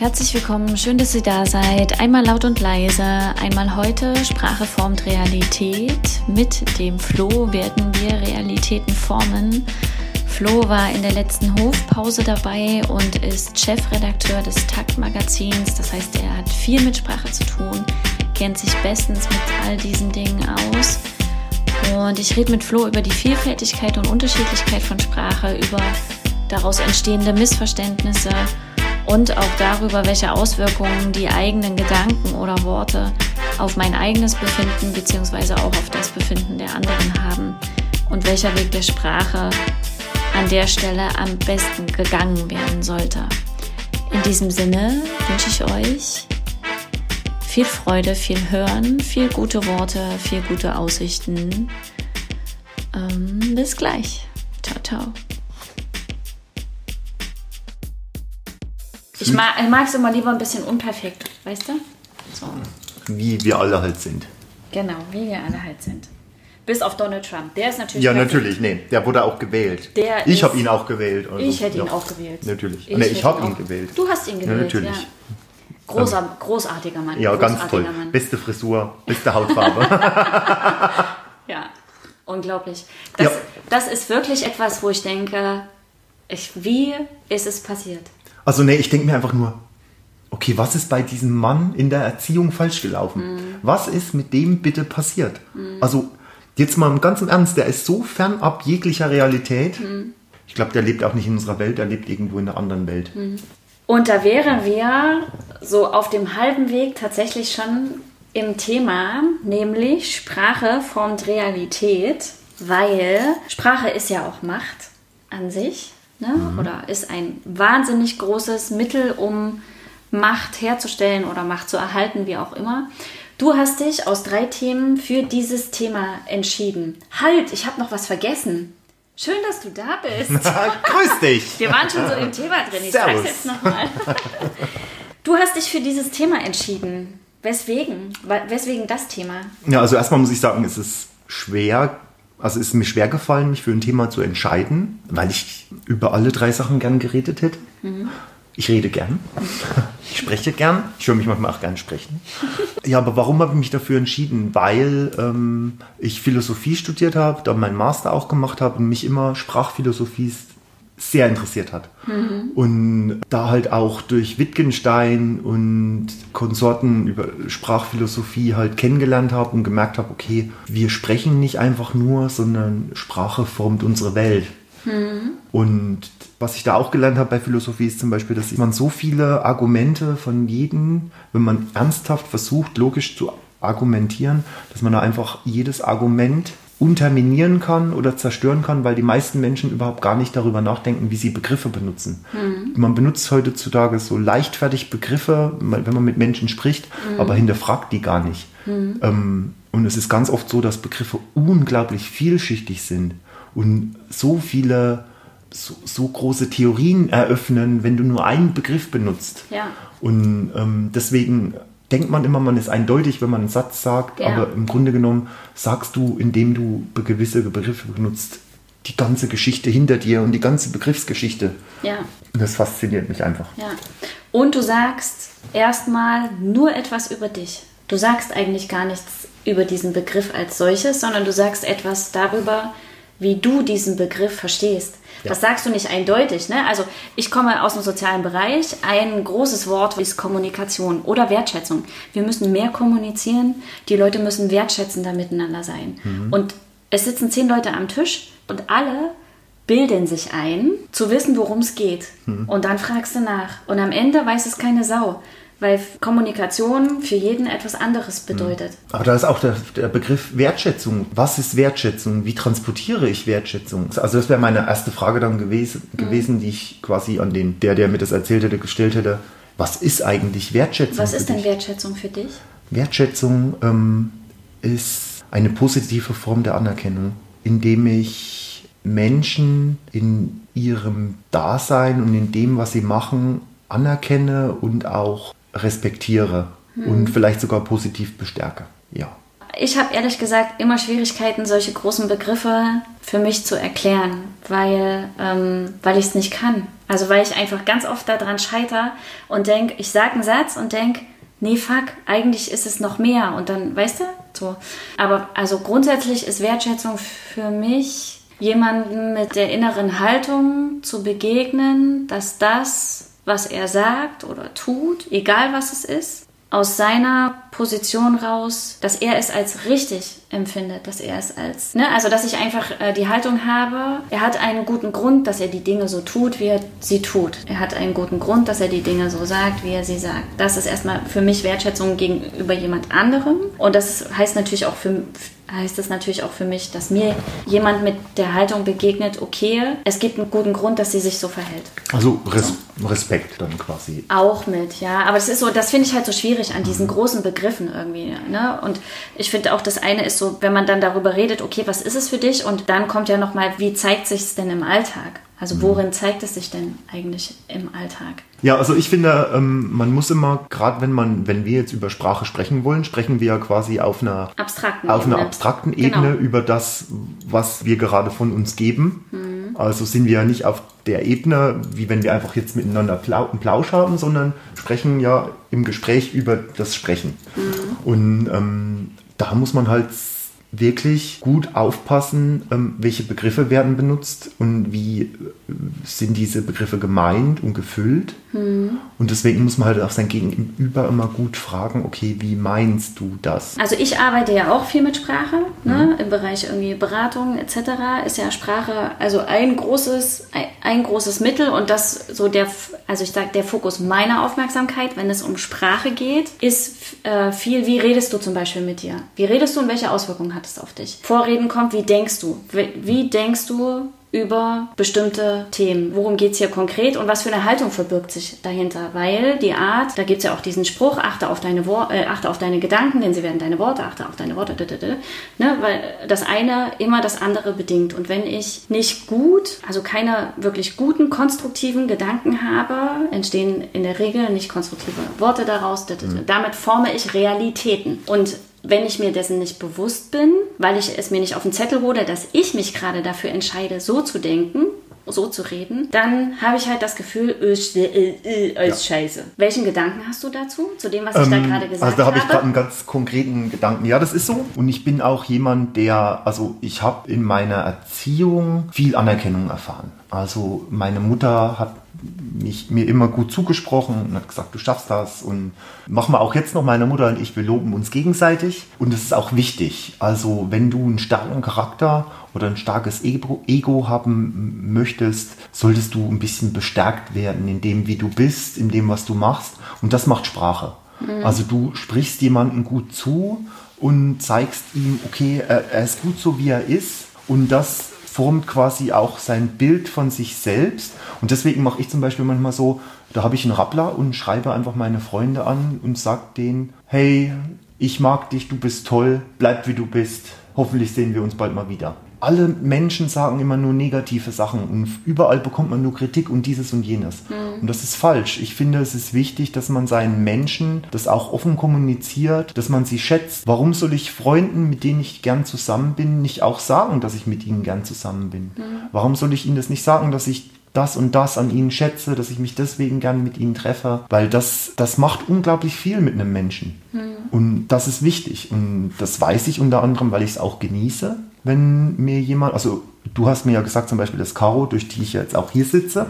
Herzlich willkommen, schön, dass ihr da seid. Einmal laut und leise, einmal heute Sprache formt Realität. Mit dem Flo werden wir Realitäten formen. Flo war in der letzten Hofpause dabei und ist Chefredakteur des Takt-Magazins. Das heißt, er hat viel mit Sprache zu tun, kennt sich bestens mit all diesen Dingen aus. Und ich rede mit Flo über die Vielfältigkeit und Unterschiedlichkeit von Sprache, über daraus entstehende Missverständnisse und auch darüber, welche Auswirkungen die eigenen Gedanken oder Worte auf mein eigenes Befinden bzw. auch auf das Befinden der anderen haben und welcher Weg der Sprache an der Stelle am besten gegangen werden sollte. In diesem Sinne wünsche ich euch viel Freude, viel Hören, viel gute Worte, viel gute Aussichten. Ähm, bis gleich. Ciao, ciao. Ich mag es immer lieber ein bisschen unperfekt, weißt du? So. Wie wir alle halt sind. Genau, wie wir alle halt sind. Bis auf Donald Trump. Der ist natürlich. Ja, perfekt. natürlich. Nee, der wurde auch gewählt. Der ich habe ihn auch gewählt. Also, ich hätte ihn ja. auch gewählt. Natürlich. Ich, nee, ich habe ihn gewählt. Du hast ihn gewählt. Ja, natürlich. Ja. Großer, großartiger Mann. Ja, ganz toll. Mann. Beste Frisur, beste Hautfarbe. ja, unglaublich. Das, das ist wirklich etwas, wo ich denke, ich, wie ist es passiert? Also nee, ich denke mir einfach nur, okay, was ist bei diesem Mann in der Erziehung falsch gelaufen? Mhm. Was ist mit dem bitte passiert? Mhm. Also jetzt mal im ganzen Ernst, der ist so fernab jeglicher Realität. Mhm. Ich glaube, der lebt auch nicht in unserer Welt, der lebt irgendwo in einer anderen Welt. Mhm. Und da wären wir so auf dem halben Weg tatsächlich schon im Thema, nämlich Sprache formt Realität, weil Sprache ist ja auch Macht an sich ne? Mhm. oder ist ein wahnsinnig großes Mittel, um Macht herzustellen oder Macht zu erhalten, wie auch immer. Du hast dich aus drei Themen für dieses Thema entschieden. Halt, ich habe noch was vergessen. Schön, dass du da bist. Grüß dich. Wir waren schon so im Thema drin. Ich sag's jetzt nochmal. Du hast dich für dieses Thema entschieden. Weswegen? Weswegen das Thema? Ja, also erstmal muss ich sagen, es ist schwer, also ist mir schwer gefallen, mich für ein Thema zu entscheiden, weil ich über alle drei Sachen gern geredet hätte. Mhm. Ich rede gern. Ich spreche gern. Ich höre mich manchmal auch gern sprechen. Ja, aber warum habe ich mich dafür entschieden? Weil ähm, ich Philosophie studiert habe, dann meinen Master auch gemacht habe und mich immer Sprachphilosophie sehr interessiert hat. Mhm. Und da halt auch durch Wittgenstein und Konsorten über Sprachphilosophie halt kennengelernt habe und gemerkt habe, okay, wir sprechen nicht einfach nur, sondern Sprache formt unsere Welt. Mhm. Und was ich da auch gelernt habe bei Philosophie ist zum Beispiel, dass man so viele Argumente von jedem, wenn man ernsthaft versucht, logisch zu argumentieren, dass man da einfach jedes Argument unterminieren kann oder zerstören kann, weil die meisten Menschen überhaupt gar nicht darüber nachdenken, wie sie Begriffe benutzen. Mhm. Man benutzt heutzutage so leichtfertig Begriffe, wenn man mit Menschen spricht, mhm. aber hinterfragt die gar nicht. Mhm. Ähm, und es ist ganz oft so, dass Begriffe unglaublich vielschichtig sind und so viele, so, so große Theorien eröffnen, wenn du nur einen Begriff benutzt. Ja. Und ähm, deswegen denkt man immer, man ist eindeutig, wenn man einen Satz sagt, ja. aber im Grunde genommen sagst du, indem du gewisse Begriffe benutzt, die ganze Geschichte hinter dir und die ganze Begriffsgeschichte. Ja. Und das fasziniert mich einfach. Ja. Und du sagst erstmal nur etwas über dich. Du sagst eigentlich gar nichts über diesen Begriff als solches, sondern du sagst etwas darüber, wie du diesen Begriff verstehst. Ja. Das sagst du nicht eindeutig. Ne? Also ich komme aus dem sozialen Bereich. Ein großes Wort ist Kommunikation oder Wertschätzung. Wir müssen mehr kommunizieren. Die Leute müssen wertschätzender miteinander sein. Mhm. Und es sitzen zehn Leute am Tisch und alle bilden sich ein, zu wissen, worum es geht. Mhm. Und dann fragst du nach. Und am Ende weiß es keine Sau weil Kommunikation für jeden etwas anderes bedeutet. Aber da ist auch der, der, Begriff Wertschätzung. Was ist Wertschätzung? Wie transportiere ich Wertschätzung? Also das wäre meine erste Frage dann gewesen, mhm. gewesen, die ich quasi an den, der, der mir das erzählt hätte, gestellt hätte. Was ist eigentlich Wertschätzung? Was ist denn dich? Wertschätzung für dich? Wertschätzung ähm, ist eine positive Form der Anerkennung, indem ich Menschen in ihrem Dasein und in dem, was sie machen, anerkenne und auch respektiere hm. und vielleicht sogar positiv bestärke. Ja. Ich habe ehrlich gesagt immer Schwierigkeiten, solche großen Begriffe für mich zu erklären, weil, ähm, weil ich es nicht kann. Also weil ich einfach ganz oft daran scheiter und denke, ich sage einen Satz und denke, nee, fuck, eigentlich ist es noch mehr. Und dann, weißt du, so. Aber also grundsätzlich ist Wertschätzung für mich, jemanden mit der inneren Haltung zu begegnen, dass das, was er sagt oder tut, egal was es ist, aus seiner Position raus, dass er es als richtig empfindet, dass er es als, ne, also dass ich einfach äh, die Haltung habe, er hat einen guten Grund, dass er die Dinge so tut, wie er sie tut. Er hat einen guten Grund, dass er die Dinge so sagt, wie er sie sagt. Das ist erstmal für mich Wertschätzung gegenüber jemand anderem und das heißt natürlich auch für heißt das natürlich auch für mich, dass mir jemand mit der Haltung begegnet, okay, es gibt einen guten Grund, dass sie sich so verhält. Also Res so. Respekt dann quasi. Auch mit, ja. Aber das ist so, das finde ich halt so schwierig an diesen mhm. großen Begriffen irgendwie. Ne? Und ich finde auch, das eine ist so, wenn man dann darüber redet, okay, was ist es für dich? Und dann kommt ja nochmal, wie zeigt sich es denn im Alltag? Also mhm. worin zeigt es sich denn eigentlich im Alltag? Ja, also ich finde, ähm, man muss immer, gerade wenn man, wenn wir jetzt über Sprache sprechen wollen, sprechen wir ja quasi auf einer abstrakten auf Ebene, einer abstrakten Ebene genau. über das, was wir gerade von uns geben. Mhm. Also sind wir ja nicht auf der Ebene, wie wenn wir einfach jetzt miteinander einen Plausch haben, sondern sprechen ja im Gespräch über das Sprechen. Mhm. Und ähm, da muss man halt wirklich gut aufpassen, ähm, welche Begriffe werden benutzt und wie äh, sind diese Begriffe gemeint und gefüllt. Hm. Und deswegen muss man halt auch sein Gegenüber immer gut fragen, okay, wie meinst du das? Also ich arbeite ja auch viel mit Sprache, ne? Mhm. im Bereich irgendwie Beratung etc. ist ja Sprache also ein großes, ein großes Mittel und das so der, also ich sage, der Fokus meiner Aufmerksamkeit, wenn es um Sprache geht, ist äh, viel, wie redest du zum Beispiel mit dir? Wie redest du und welche Auswirkungen hat es auf dich? Vorreden kommt, wie denkst du? Wie, denkst du über bestimmte Themen. Worum geht es hier konkret und was für eine Haltung verbirgt sich dahinter? Weil die Art, da gibt es ja auch diesen Spruch, achte auf deine, äh, achte auf deine Gedanken, denn sie werden deine Worte, achte auf deine Worte, ne? weil das eine immer das andere bedingt. Und wenn ich nicht gut, also keine wirklich guten, konstruktiven Gedanken habe, entstehen in der Regel nicht konstruktive Worte daraus. Mhm. Damit forme ich Realitäten. Und wenn ich mir dessen nicht bewusst bin, weil ich es mir nicht auf den Zettel hole, dass ich mich gerade dafür entscheide, so zu denken, so zu reden, dann habe ich halt das Gefühl, äh, äh, äh, ist ja. scheiße. Welchen Gedanken hast du dazu, zu dem, was ich ähm, da gerade gesagt habe? Also da habe ich gerade einen ganz konkreten Gedanken. Ja, das ist so. Und ich bin auch jemand, der, also ich habe in meiner Erziehung viel Anerkennung erfahren. Also meine Mutter hat mich, mir immer gut zugesprochen und hat gesagt, du schaffst das und machen wir auch jetzt noch, meine Mutter und ich, wir loben uns gegenseitig und das ist auch wichtig. Also wenn du einen starken Charakter oder ein starkes Ego, Ego haben möchtest, solltest du ein bisschen bestärkt werden in dem, wie du bist, in dem, was du machst und das macht Sprache. Mhm. Also du sprichst jemandem gut zu und zeigst ihm, okay, er, er ist gut so, wie er ist und das formt quasi auch sein Bild von sich selbst. Und deswegen mache ich zum Beispiel manchmal so, da habe ich einen Rappler und schreibe einfach meine Freunde an und sage denen, hey, ich mag dich, du bist toll, bleib wie du bist. Hoffentlich sehen wir uns bald mal wieder alle Menschen sagen immer nur negative Sachen und überall bekommt man nur Kritik und dieses und jenes. Mhm. Und das ist falsch. Ich finde, es ist wichtig, dass man seinen Menschen das auch offen kommuniziert, dass man sie schätzt. Warum soll ich Freunden, mit denen ich gern zusammen bin, nicht auch sagen, dass ich mit ihnen gern zusammen bin? Mhm. Warum soll ich ihnen das nicht sagen, dass ich das und das an ihnen schätze, dass ich mich deswegen gern mit ihnen treffe, weil das, das macht unglaublich viel mit einem Menschen. Mhm. Und das ist wichtig. Und das weiß ich unter anderem, weil ich es auch genieße wenn mir jemand, also du hast mir ja gesagt, zum Beispiel das Caro, durch die ich jetzt auch hier sitze,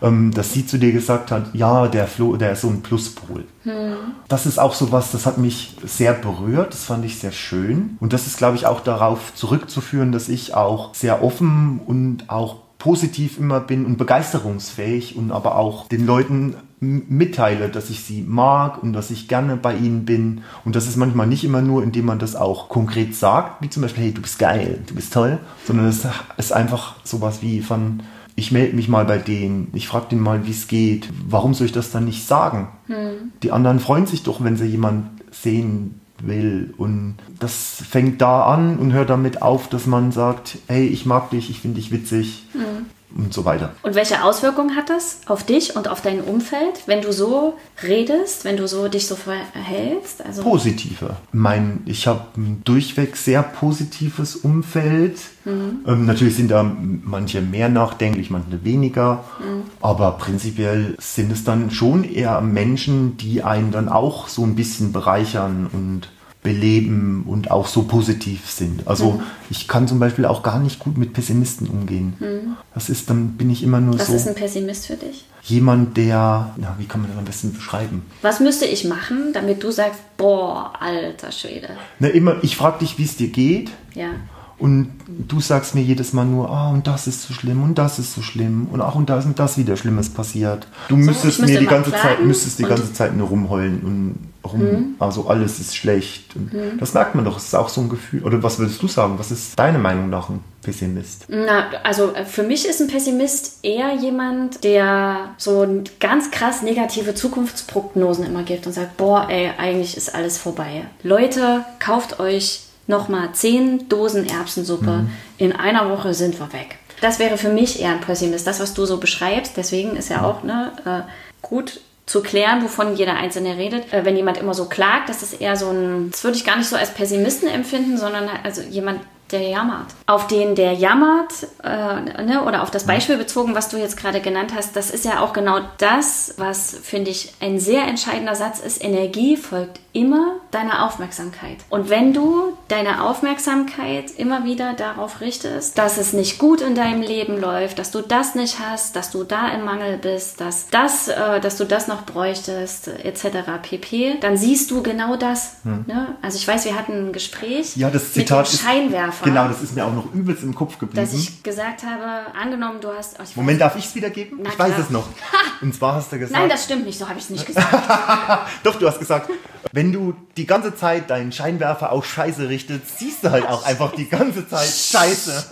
ähm, dass sie zu dir gesagt hat, ja, der Flo, der ist so ein Pluspol. Hm. Das ist auch so was, das hat mich sehr berührt, das fand ich sehr schön. Und das ist, glaube ich, auch darauf zurückzuführen, dass ich auch sehr offen und auch positiv immer bin und begeisterungsfähig und aber auch den Leuten mitteile, dass ich sie mag und dass ich gerne bei ihnen bin. Und das ist manchmal nicht immer nur, indem man das auch konkret sagt, wie zum Beispiel, hey, du bist geil, du bist toll, sondern es ist einfach sowas wie von, ich melde mich mal bei denen, ich frage den mal, wie es geht. Warum soll ich das dann nicht sagen? Hm. Die anderen freuen sich doch, wenn sie jemanden sehen will. Und das fängt da an und hört damit auf, dass man sagt, hey, ich mag dich, ich finde dich witzig. Mhm und so weiter. Und welche Auswirkungen hat das auf dich und auf dein Umfeld, wenn du so redest, wenn du so dich so verhältst? Also Positive. Mein, ich habe ein durchweg sehr positives Umfeld. Mhm. Ähm, natürlich sind da manche mehr nachdenklich, manche weniger. Mhm. Aber prinzipiell sind es dann schon eher Menschen, die einen dann auch so ein bisschen bereichern und beleben und auch so positiv sind. Also mhm. ich kann zum Beispiel auch gar nicht gut mit Pessimisten umgehen. Mhm. Das ist, dann bin ich immer nur Was so. Was ist ein Pessimist für dich? Jemand, der, na, wie kann man das am besten beschreiben? Was müsste ich machen, damit du sagst, boah, alter Schwede? Na, immer, ich frage dich, wie es dir geht. Ja. Und du sagst mir jedes Mal nur, ah, und das ist so schlimm und das ist so schlimm und auch und da ist und das wieder Schlimmes passiert. Du so, müsstest mir die ganze Zeit, müsstest die ganze Zeit nur rumheulen und rum, mhm. also alles ist schlecht. Mhm. Das merkt man doch, es ist auch so ein Gefühl. Oder was würdest du sagen? Was ist deine Meinung nach ein Pessimist? Na, also äh, für mich ist ein Pessimist eher jemand, der so ganz krass negative Zukunftsprognosen immer gibt und sagt, boah, ey, eigentlich ist alles vorbei. Leute, kauft euch nochmal zehn Dosen Erbsensuppe. Mhm. In einer Woche sind wir weg. Das wäre für mich eher ein Pessimist. Das, was du so beschreibst, deswegen ist ja auch ne, äh, gut zu klären, wovon jeder Einzelne redet. Äh, wenn jemand immer so klagt, das ist eher so ein, das würde ich gar nicht so als Pessimisten empfinden, sondern also jemand, der jammert. Auf den der jammert, äh, ne, oder auf das Beispiel bezogen, was du jetzt gerade genannt hast, das ist ja auch genau das, was, finde ich, ein sehr entscheidender Satz ist. Energie folgt immer deiner Aufmerksamkeit. Und wenn du deine Aufmerksamkeit immer wieder darauf richtest, dass es nicht gut in deinem Leben läuft, dass du das nicht hast, dass du da im Mangel bist, dass, das, äh, dass du das noch bräuchtest, etc. pp., dann siehst du genau das. Hm. Ne? Also ich weiß, wir hatten ein Gespräch ja, das Zitat mit dem Scheinwerfer. Ist, genau, das ist mir auch noch übelst im Kopf geblieben. Dass ich gesagt habe, angenommen, du hast... Oh, Moment, darf ich es wiedergeben? Na, ich klar. weiß es noch. Und zwar hast du gesagt... Nein, das stimmt nicht, so habe ich es nicht gesagt. Doch, du hast gesagt, wenn du die ganze Zeit deinen Scheinwerfer auf Scheiße richtest, siehst du halt auch einfach die ganze Zeit Scheiße.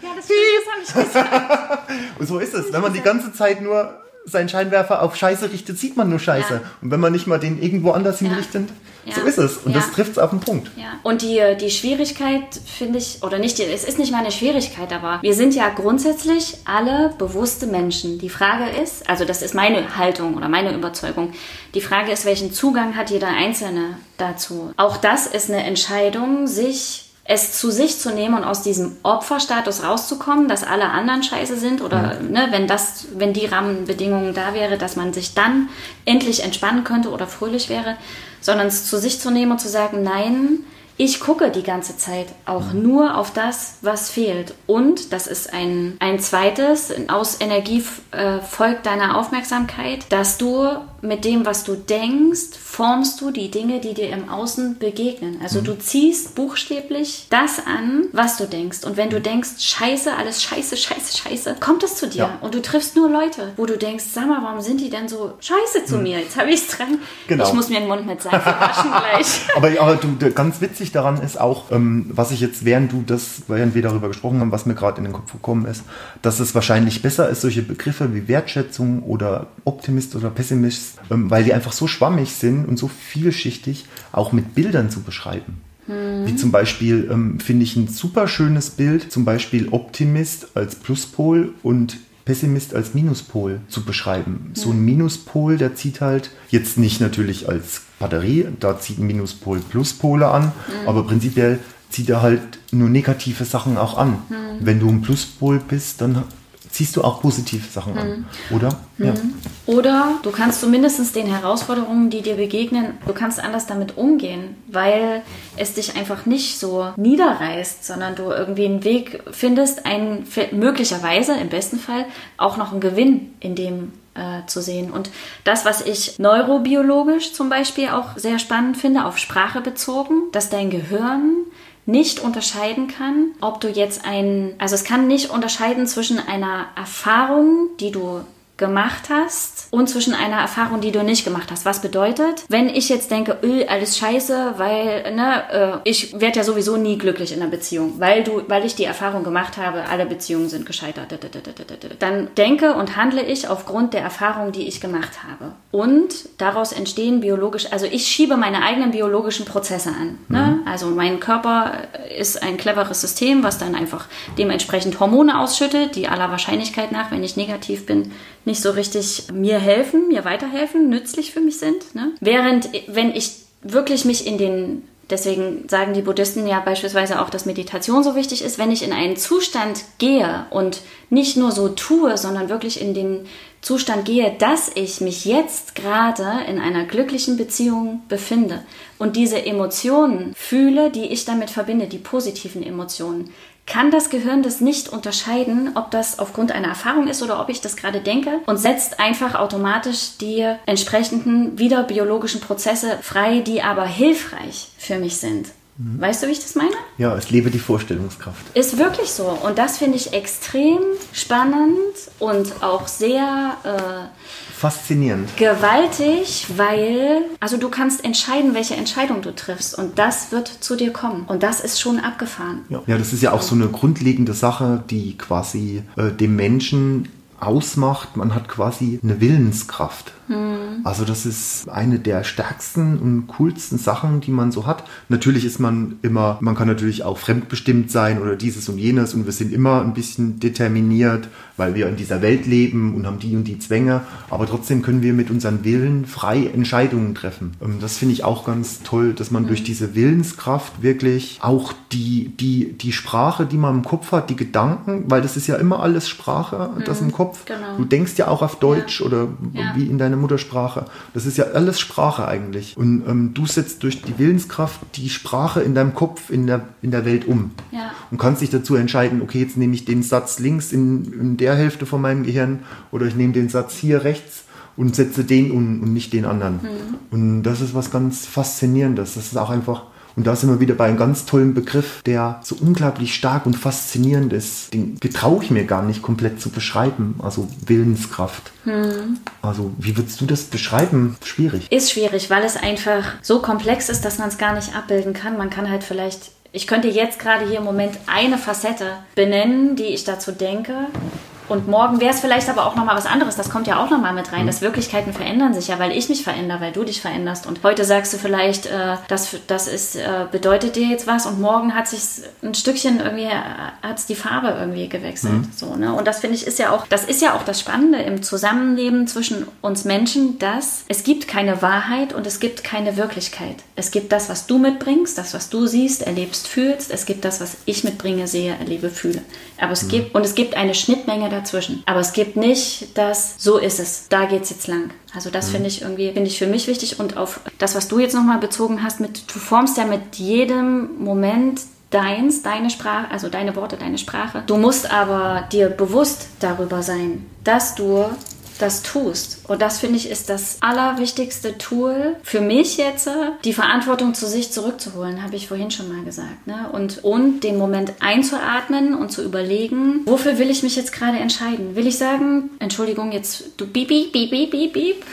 Ja, das, das habe ich gesagt. Und so ist es. Wenn man die ganze Zeit nur seinen Scheinwerfer auf Scheiße richtet, sieht man nur Scheiße. Ja. Und wenn man nicht mal den irgendwo anders ja. hinrichtet, ja. so ist es. Und das trifft es auf den Punkt. Und die, die Schwierigkeit, finde ich, oder nicht, es ist nicht mal eine Schwierigkeit, aber wir sind ja grundsätzlich alle bewusste Menschen. Die Frage ist, also das ist meine Haltung oder meine Überzeugung, die Frage ist, welchen Zugang hat jeder Einzelne dazu? Auch das ist eine Entscheidung, sich es zu sich zu nehmen und aus diesem Opferstatus rauszukommen, dass alle anderen scheiße sind oder mhm. ne, wenn das, wenn die Rahmenbedingungen da wäre, dass man sich dann endlich entspannen könnte oder fröhlich wäre, sondern es zu sich zu nehmen und zu sagen, nein, ich gucke die ganze Zeit auch mhm. nur auf das, was fehlt. Und das ist ein, ein zweites, aus Energie äh, folgt deiner Aufmerksamkeit, dass du mit dem, was du denkst, formst du die Dinge, die dir im Außen begegnen. Also mhm. du ziehst buchstäblich das an, was du denkst. Und wenn du denkst, scheiße, alles scheiße, scheiße, scheiße, kommt es zu dir. Ja. Und du triffst nur Leute, wo du denkst, sag mal, warum sind die denn so scheiße zu mhm. mir? Jetzt habe ich es dran. Genau. Ich muss mir den Mund mit Seife waschen gleich. aber, aber du, ganz witzig daran ist auch, ähm, was ich jetzt, während du das, während wir darüber gesprochen haben, was mir gerade in den Kopf gekommen ist, dass es wahrscheinlich besser ist, solche Begriffe wie Wertschätzung oder Optimist oder Pessimist ähm, weil die einfach so schwammig sind und so vielschichtig auch mit Bildern zu beschreiben. Mhm. Wie zum Beispiel ähm, finde ich ein super schönes Bild, zum Beispiel Optimist als Pluspol und Pessimist als Minuspol zu beschreiben. Mhm. So ein Minuspol, der zieht halt jetzt nicht natürlich als Batterie, da zieht ein Minuspol Pluspole an, mhm. aber prinzipiell zieht er halt nur negative Sachen auch an. Mhm. Wenn du ein Pluspol bist, dann ziehst du auch positive Sachen an, mhm. oder? Mhm. Ja. Oder du kannst zumindest den Herausforderungen, die dir begegnen, du kannst anders damit umgehen, weil es dich einfach nicht so niederreißt, sondern du irgendwie einen Weg findest, einen möglicherweise im besten Fall auch noch einen Gewinn in dem äh, zu sehen. Und das, was ich neurobiologisch zum Beispiel auch sehr spannend finde, auf Sprache bezogen, dass dein Gehirn nicht unterscheiden kann, ob du jetzt ein, also es kann nicht unterscheiden zwischen einer Erfahrung, die du gemacht hast und zwischen einer Erfahrung, die du nicht gemacht hast. Was bedeutet, wenn ich jetzt denke, öh, alles scheiße, weil ne, äh, ich werde ja sowieso nie glücklich in einer Beziehung, weil du, weil ich die Erfahrung gemacht habe, alle Beziehungen sind gescheitert. Dann denke und handle ich aufgrund der Erfahrung, die ich gemacht habe. Und daraus entstehen biologisch, also ich schiebe meine eigenen biologischen Prozesse an. Ne? Mhm. Also mein Körper ist ein cleveres System, was dann einfach dementsprechend Hormone ausschüttet, die aller Wahrscheinlichkeit nach, wenn ich negativ bin, nicht so richtig mir helfen, mir weiterhelfen, nützlich für mich sind. Ne? Während, wenn ich wirklich mich in den Deswegen sagen die Buddhisten ja beispielsweise auch, dass Meditation so wichtig ist, wenn ich in einen Zustand gehe und nicht nur so tue, sondern wirklich in den Zustand gehe, dass ich mich jetzt gerade in einer glücklichen Beziehung befinde und diese Emotionen fühle, die ich damit verbinde, die positiven Emotionen, kann das Gehirn das nicht unterscheiden, ob das aufgrund einer Erfahrung ist oder ob ich das gerade denke und setzt einfach automatisch die entsprechenden wieder biologischen Prozesse frei, die aber hilfreich für mich sind. Mhm. Weißt du, wie ich das meine? Ja, es lebe die Vorstellungskraft. Ist wirklich so. Und das finde ich extrem spannend und auch sehr äh, faszinierend. Gewaltig, weil also du kannst entscheiden, welche Entscheidung du triffst und das wird zu dir kommen. Und das ist schon abgefahren. Ja, ja das ist ja auch so eine grundlegende Sache, die quasi äh, dem Menschen ausmacht. Man hat quasi eine Willenskraft. Mhm. Also das ist eine der stärksten und coolsten Sachen, die man so hat. Natürlich ist man immer, man kann natürlich auch fremdbestimmt sein oder dieses und jenes und wir sind immer ein bisschen determiniert, weil wir in dieser Welt leben und haben die und die Zwänge. Aber trotzdem können wir mit unserem Willen frei Entscheidungen treffen. Ähm, das finde ich auch ganz toll, dass man mhm. durch diese Willenskraft wirklich auch die, die, die Sprache, die man im Kopf hat, die Gedanken, weil das ist ja immer alles Sprache, das mhm. im Kopf. Genau. Du denkst ja auch auf Deutsch ja. oder ja. wie in deinem Muttersprache. Das ist ja alles Sprache eigentlich. Und ähm, du setzt durch die Willenskraft die Sprache in deinem Kopf in der, in der Welt um. Ja. Und kannst dich dazu entscheiden, okay, jetzt nehme ich den Satz links in, in der Hälfte von meinem Gehirn oder ich nehme den Satz hier rechts und setze den um und nicht den anderen. Mhm. Und das ist was ganz Faszinierendes. Das ist auch einfach und da sind wir wieder bei einem ganz tollen Begriff, der so unglaublich stark und faszinierend ist. Den getraue ich mir gar nicht komplett zu beschreiben. Also Willenskraft. Hm. Also wie würdest du das beschreiben? Schwierig. Ist schwierig, weil es einfach so komplex ist, dass man es gar nicht abbilden kann. Man kann halt vielleicht ich könnte jetzt gerade hier im Moment eine Facette benennen, die ich dazu denke. Und morgen wäre es vielleicht aber auch nochmal was anderes. Das kommt ja auch nochmal mit rein. Mhm. Das Wirklichkeiten verändern sich ja, weil ich mich verändere, weil du dich veränderst. Und heute sagst du vielleicht, äh, das, das ist, äh, bedeutet dir jetzt was und morgen hat sich ein Stückchen irgendwie, äh, hat die Farbe irgendwie gewechselt. Mhm. So, ne? Und das finde ich ist ja auch, das ist ja auch das Spannende im Zusammenleben zwischen uns Menschen, dass es gibt keine Wahrheit und es gibt keine Wirklichkeit. Es gibt das, was du mitbringst, das, was du siehst, erlebst, fühlst. Es gibt das, was ich mitbringe, sehe, erlebe, fühle. Aber es mhm. gibt, und es gibt eine Schnittmenge dazwischen. Aber es gibt nicht das, so ist es, da geht es jetzt lang. Also das mhm. finde ich irgendwie, finde ich für mich wichtig und auf das, was du jetzt nochmal bezogen hast, mit, du formst ja mit jedem Moment deins, deine Sprache, also deine Worte, deine Sprache. Du musst aber dir bewusst darüber sein, dass du das tust. Und das finde ich ist das allerwichtigste Tool für mich jetzt, die Verantwortung zu sich zurückzuholen, habe ich vorhin schon mal gesagt. Ne? Und, und den Moment einzuatmen und zu überlegen, wofür will ich mich jetzt gerade entscheiden? Will ich sagen, Entschuldigung, jetzt du piep, piep, piep, piep, piep,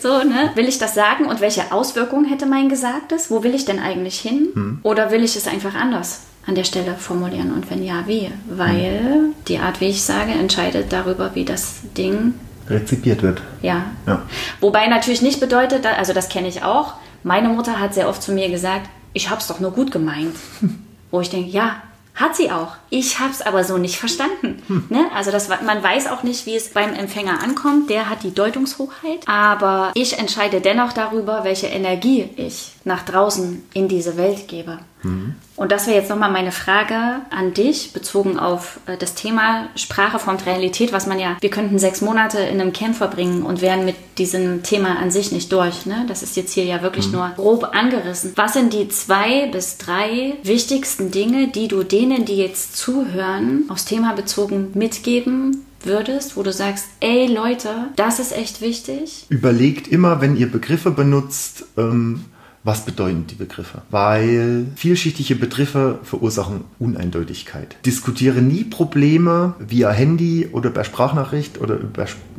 so, ne? Will ich das sagen und welche Auswirkungen hätte mein Gesagtes? Wo will ich denn eigentlich hin? Hm. Oder will ich es einfach anders? an der Stelle formulieren und wenn ja, wie? Weil hm. die Art, wie ich sage, entscheidet darüber, wie das Ding rezipiert wird. Ja. ja. Wobei natürlich nicht bedeutet, also das kenne ich auch, meine Mutter hat sehr oft zu mir gesagt, ich habe es doch nur gut gemeint. Wo ich denke, ja, hat sie auch. Ich habe es aber so nicht verstanden. Hm. Ne? Also das, man weiß auch nicht, wie es beim Empfänger ankommt. Der hat die Deutungshochheit. Aber ich entscheide dennoch darüber, welche Energie ich nach draußen in diese Welt gebe. Mhm. Und das wäre jetzt nochmal meine Frage an dich, bezogen auf äh, das Thema Sprache formt Realität, was man ja, wir könnten sechs Monate in einem Camp verbringen und wären mit diesem Thema an sich nicht durch. Ne? Das ist jetzt hier ja wirklich mhm. nur grob angerissen. Was sind die zwei bis drei wichtigsten Dinge, die du denen, die jetzt zuhören, aufs Thema bezogen mitgeben würdest, wo du sagst, ey Leute, das ist echt wichtig? Überlegt immer, wenn ihr Begriffe benutzt, ähm was bedeuten die Begriffe? Weil vielschichtige Begriffe verursachen Uneindeutigkeit. Diskutiere nie Probleme via Handy oder per Sprachnachricht oder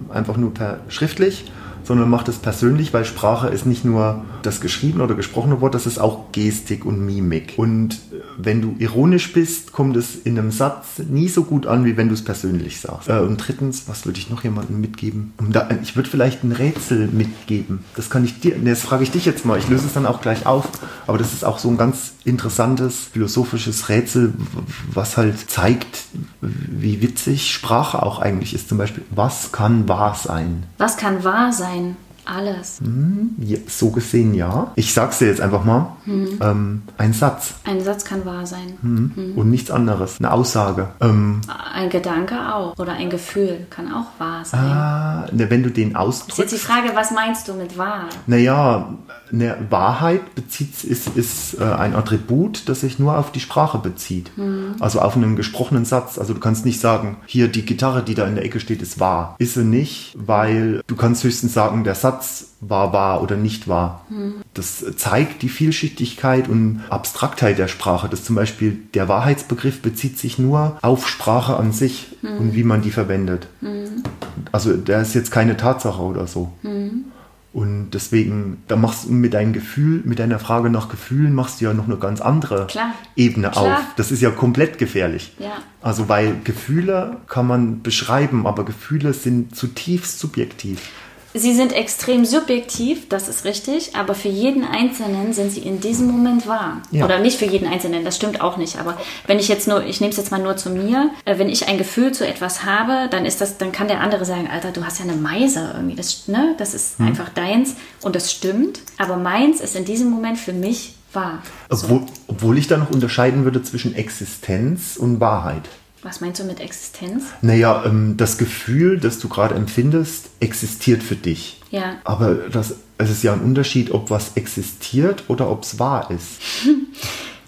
einfach nur per schriftlich, sondern macht es persönlich, weil Sprache ist nicht nur das geschriebene oder gesprochene Wort, das ist auch Gestik und Mimik. Und äh, wenn du ironisch bist, kommt es in einem Satz nie so gut an, wie wenn du es persönlich sagst. Äh, und drittens, was würde ich noch jemandem mitgeben? ich würde vielleicht ein Rätsel mitgeben. Das kann ich dir, das frage ich dich jetzt mal. Ich löse es dann auch gleich auf. Aber das ist auch so ein ganz interessantes philosophisches Rätsel, was halt zeigt, wie witzig Sprache auch eigentlich ist. Zum Beispiel, was kann wahr sein? Was kann wahr sein? sein. Alles. Ja, so gesehen ja. Ich sag's dir jetzt einfach mal. Ähm, ein Satz Ein Satz kann wahr sein. Mhm. und nichts anderes. Eine Aussage. Ähm, Ein Gedanke auch. Oder ein Gefühl kann auch wahr sein. ah, ne, wenn du den Ist jetzt die ausdrückst. Frage, was meinst du mit wahr? Naja, eine Wahrheit bezieht, ist, ist äh, ein Attribut, das sich nur auf die Sprache bezieht. Also auf einen gesprochenen Satz. Also du kannst nicht sagen, hier die Gitarre, die da in der Ecke steht, ist wahr. Ist sie nicht, weil du kannst höchstens sagen, der Satz war wahr oder nicht wahr. Das zeigt die Vielschichtigkeit und Abstraktheit der Sprache. Das zum Beispiel der Wahrheitsbegriff bezieht sich nur auf Sprache an sich und wie man die verwendet. Also der ist jetzt keine Tatsache oder so. Und deswegen, da machst du mit deinem Gefühl, mit deiner Frage nach Gefühlen, machst du ja noch eine ganz andere Klar. Ebene Klar. auf. Das ist ja komplett gefährlich. Ja. Also, weil Gefühle kann man beschreiben, aber Gefühle sind zutiefst subjektiv. Sie sind extrem subjektiv, das ist richtig, aber für jeden Einzelnen sind sie in diesem Moment wahr. Ja. Oder nicht für jeden Einzelnen, das stimmt auch nicht. Aber wenn ich jetzt nur, ich nehme es jetzt mal nur zu mir, äh, wenn ich ein Gefühl zu etwas habe, dann ist das, dann kann der andere sagen, Alter, du hast ja eine Meise irgendwie, das, ne, das ist einfach deins und das stimmt. Aber meins ist in diesem Moment für mich wahr. So. Obwohl, obwohl ich da noch unterscheiden würde zwischen Existenz und Wahrheit. Was meinst du mit Existenz? Naja, ähm, das Gefühl, das du gerade empfindest, existiert für dich. Ja. Aber das, es ist ja ein Unterschied, ob was existiert oder ob es wahr ist.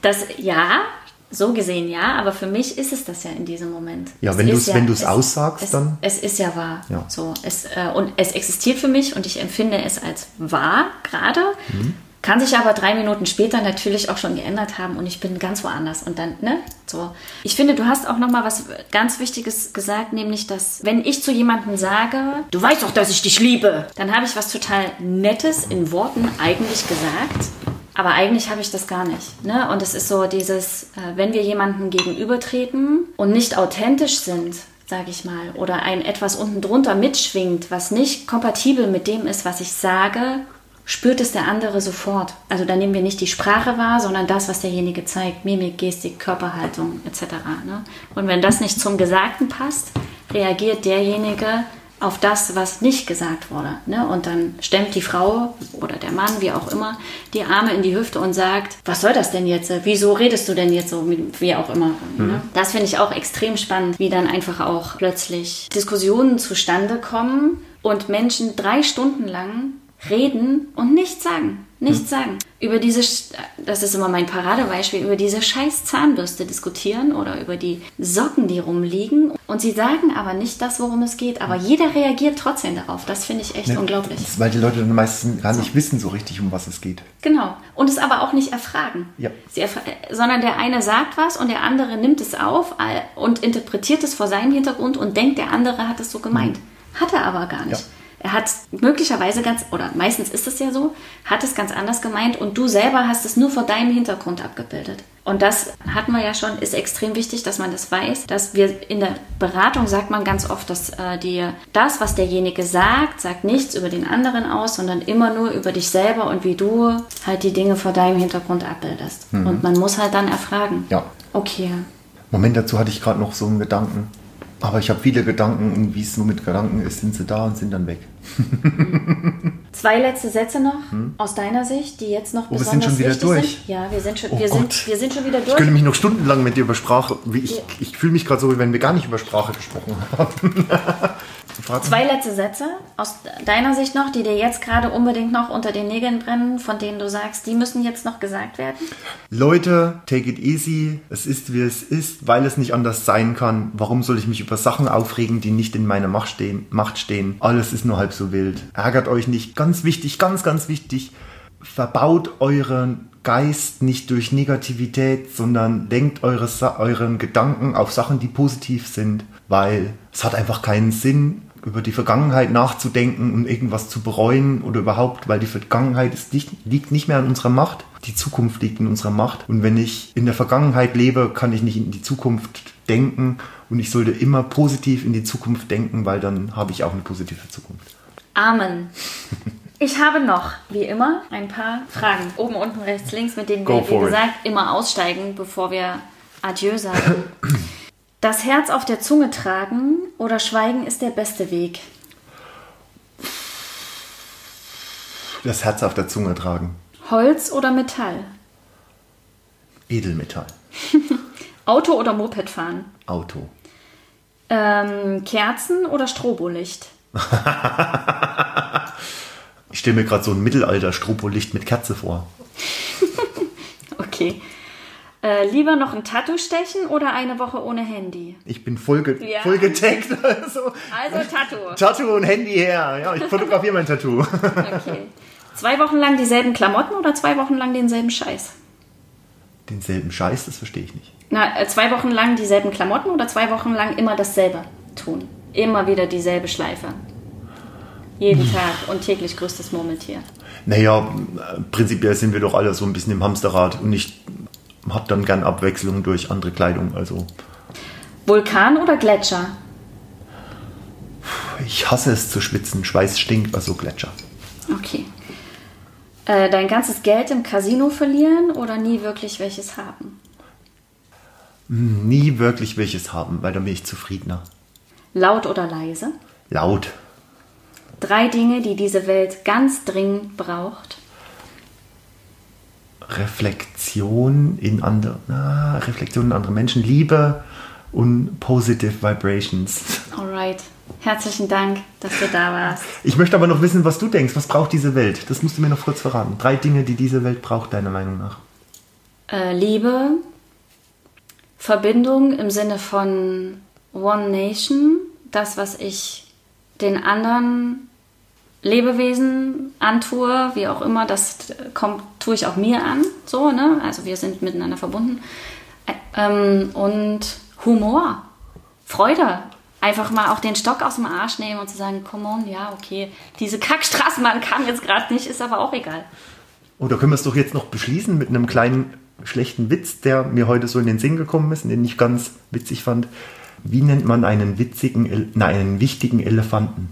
Das, ja, so gesehen ja, aber für mich ist es das ja in diesem Moment. Ja, Es wenn ist du's- wenn du's aussagst, es, dann- Es ist ja wahr. Ja. So, es, äh, und es existiert für mich und ich empfinde es als wahr gerade. Mhm. Kann sich aber drei Minuten später natürlich auch schon geändert haben und ich bin ganz woanders. Und dann, ne? So. Ich finde, du hast auch noch mal was ganz Wichtiges gesagt, nämlich, dass wenn ich zu jemandem sage, du weißt doch, dass ich dich liebe, dann habe ich was total Nettes in Worten eigentlich gesagt. Aber eigentlich habe ich das gar nicht. Ne? Und es ist so dieses, äh, wenn wir jemandem gegenübertreten und nicht authentisch sind, sage ich mal, oder ein etwas unten drunter mitschwingt, was nicht kompatibel mit dem ist, was ich sage, spürt es der andere sofort. Also da nehmen wir nicht die Sprache wahr, sondern das, was derjenige zeigt, Mimik, Gestik, Körperhaltung etc. Ne? Und wenn das nicht zum Gesagten passt, reagiert derjenige auf das, was nicht gesagt wurde. Ne? Und dann stemmt die Frau oder der Mann, wie auch immer, die Arme in die Hüfte und sagt, was soll das denn jetzt? Wieso redest du denn jetzt so, wie auch immer? Ne? Das finde ich auch extrem spannend, wie dann einfach auch plötzlich Diskussionen zustande kommen und Menschen drei Stunden lang reden und nichts sagen. Nichts sagen. Über diese, das ist immer mein Paradebeispiel, über diese scheiß Zahnbürste diskutieren oder über die Socken, die rumliegen. Und sie sagen aber nicht das, worum es geht. Aber jeder reagiert trotzdem darauf. Das finde ich echt unglaublich. Das weil die Leute dann meistens gar nicht wissen so richtig, um was es geht. Genau. Und es aber auch nicht erfragen. Ja. Sie erfra sondern der eine sagt was und der andere nimmt es auf und interpretiert es vor seinem Hintergrund und denkt, der andere hat es so gemeint. Hat er aber gar nicht. Ja. Er hat möglicherweise ganz, oder meistens ist es ja so, hat es ganz anders gemeint und du selber hast es nur vor deinem Hintergrund abgebildet. Und das hatten wir ja schon, ist extrem wichtig, dass man das weiß, dass wir in der Beratung sagt man ganz oft, dass äh, dir das, was derjenige sagt, sagt nichts über den anderen aus, sondern immer nur über dich selber und wie du halt die Dinge vor deinem Hintergrund abbildest. Und man muss halt dann erfragen. Ja. Okay. Moment, dazu hatte ich gerade noch so einen Gedanken. Aber ich habe viele Gedanken und wie es so mit Gedanken ist, sind sie da und sind dann weg. Zwei letzte Sätze noch aus deiner Sicht, die jetzt noch Hm? Oh, wir besonders sind schon wieder durch. sind. Ja, wir sind schon, Oh wir Gott. sind, wir sind schon wieder Ich durch. könnte mich noch stundenlang mit dir über Sprache. Wie ich Ja. ich fühle mich gerade so, wie wenn wir gar nicht über Sprache gesprochen haben. Frag- Zwei letzte Sätze aus deiner Sicht noch, die dir jetzt gerade unbedingt noch unter den Nägeln brennen, von denen du sagst, die müssen jetzt noch gesagt werden. Leute, take it easy. Es ist, wie es ist, weil es nicht anders sein kann. Warum soll ich mich über Sachen aufregen, die nicht in meiner Macht stehen? Macht stehen? Alles ist nur halb so wild. Ärgert euch nicht. Ganz wichtig, ganz, ganz wichtig. Verbaut euren Geist nicht durch Negativität, sondern lenkt eure, euren Gedanken auf Sachen, die positiv sind. Weil es hat einfach keinen Sinn, über die Vergangenheit nachzudenken und irgendwas zu bereuen oder überhaupt, weil die Vergangenheit ist nicht, liegt nicht mehr an unserer Macht. Die Zukunft liegt in unserer Macht. Und wenn ich in der Vergangenheit lebe, kann ich nicht in die Zukunft denken. Und ich sollte immer positiv in die Zukunft denken, weil dann habe ich auch eine positive Zukunft. Amen. Ich habe noch, wie immer, ein paar Fragen. Oben, unten, rechts, links, mit denen Go wir, wie for it. gesagt, immer aussteigen, bevor wir Adieu sagen. Das Herz auf der Zunge tragen oder schweigen ist der beste Weg. Das Herz auf der Zunge tragen. Holz oder Metall? Edelmetall. Auto oder Moped fahren? Auto. Ähm, Kerzen oder Strobolicht? Ich stelle mir gerade so ein Mittelalter-Stropolicht mit Kerze vor. Okay. Äh, lieber noch ein Tattoo stechen oder eine Woche ohne Handy? Ich bin voll, ge Ja. voll getaggt. Also. Also Tattoo. Tattoo und Handy her. Ja, ich fotografiere mein Tattoo. Okay. Zwei Wochen lang dieselben Klamotten oder zwei Wochen lang denselben Scheiß? Denselben Scheiß, das verstehe ich nicht. Na, äh, zwei Wochen lang dieselben Klamotten oder zwei Wochen lang immer dasselbe tun? Immer wieder dieselbe Schleife. Jeden Tag und täglich größtes Murmeltier. Naja, äh, prinzipiell sind wir doch alle so ein bisschen im Hamsterrad und ich habe dann gern Abwechslung durch andere Kleidung. Also Vulkan oder Gletscher? ich hasse es zu schwitzen. Schweiß stinkt, also Gletscher. Okay. Äh, dein ganzes Geld im Casino verlieren oder nie wirklich welches haben? Nie wirklich welches haben, weil dann bin ich zufriedener. Laut oder leise? Laut. Drei Dinge, die diese Welt ganz dringend braucht. Reflexion in andere, na, Reflexion in andere Menschen, Liebe und positive Vibrations. Alright. Herzlichen Dank, dass du da warst. Ich möchte aber noch wissen, was du denkst. Was braucht diese Welt? Das musst du mir noch kurz verraten. Drei Dinge, die diese Welt braucht, deiner Meinung nach. Äh, Liebe, Verbindung im Sinne von One Nation, das, was ich den anderen Lebewesen antue, wie auch immer, das kommt, tue ich auch mir an, so, ne? Also wir sind miteinander verbunden. Ähm, und Humor, Freude. Einfach mal auch den Stock aus dem Arsch nehmen und zu sagen, come on, ja, okay, diese Kackstraßenbahn kam jetzt gerade nicht, ist aber auch egal. Oh, da können wir es doch jetzt noch beschließen mit einem kleinen schlechten Witz, der mir heute so in den Sinn gekommen ist den ich ganz witzig fand. Wie nennt man einen witzigen, nein, einen wichtigen Elefanten?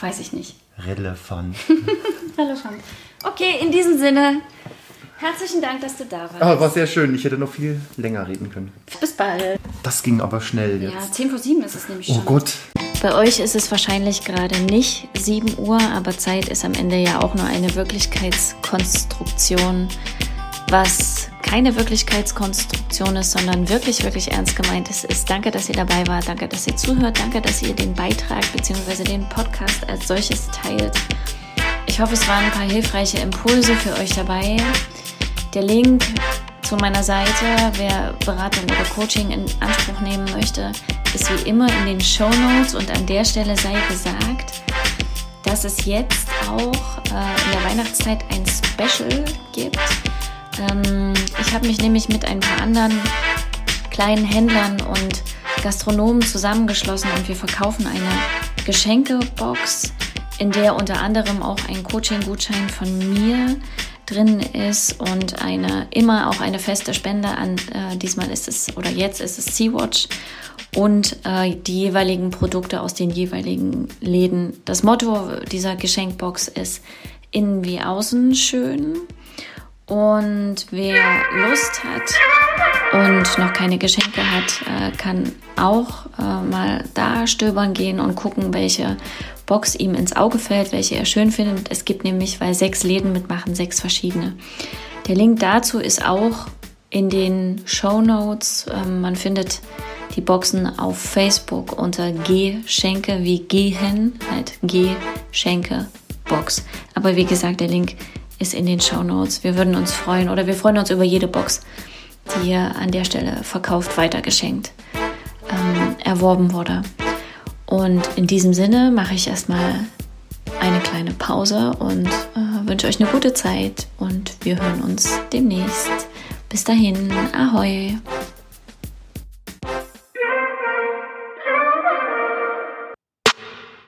Weiß ich nicht. Relevant. Relevant. Okay, in diesem Sinne, herzlichen Dank, dass du da warst. Ah, war sehr schön. Ich hätte noch viel länger reden können. Bis bald. Das ging aber schnell jetzt. Ja, 10 vor 7 ist es nämlich oh schon. Gott. Bei euch ist es wahrscheinlich gerade nicht 7 Uhr, aber Zeit ist am Ende ja auch nur eine Wirklichkeitskonstruktion, was keine Wirklichkeitskonstruktion ist, sondern wirklich, wirklich ernst gemeintes ist. Danke, dass ihr dabei wart, danke, dass ihr zuhört, danke, dass ihr den Beitrag bzw. den Podcast als solches teilt. Ich hoffe, es waren ein paar hilfreiche Impulse für euch dabei. Der Link zu meiner Seite, wer Beratung oder Coaching in Anspruch nehmen möchte, ist wie immer in den Show Notes und an der Stelle sei gesagt, dass es jetzt auch äh, in der Weihnachtszeit ein Special gibt. Ähm, ich habe mich nämlich mit ein paar anderen kleinen Händlern und Gastronomen zusammengeschlossen und wir verkaufen eine Geschenkebox, in der unter anderem auch ein Coaching-Gutschein von mir drin ist und eine immer auch eine feste Spende an äh, diesmal ist es oder jetzt ist es Sea-Watch und äh, die jeweiligen Produkte aus den jeweiligen Läden. Das Motto dieser Geschenkbox ist innen wie außen schön. Und wer Lust hat und noch keine Geschenke hat, äh, kann auch äh, mal da stöbern gehen und gucken, welche Box ihm ins Auge fällt, welche er schön findet. Es gibt nämlich, weil sechs Läden mitmachen, sechs verschiedene. Der Link dazu ist auch in den Show Notes. Ähm, man findet die Boxen auf Facebook unter G-Schenke wie Gehen, halt G-Schenke Box. Aber wie gesagt, der Link ist in den Show Notes. Wir würden uns freuen oder wir freuen uns über jede Box, die hier an der Stelle verkauft, weitergeschenkt, ähm, erworben wurde. Und in diesem Sinne mache ich erstmal eine kleine Pause und äh, wünsche euch eine gute Zeit und wir hören uns demnächst. Bis dahin, ahoi!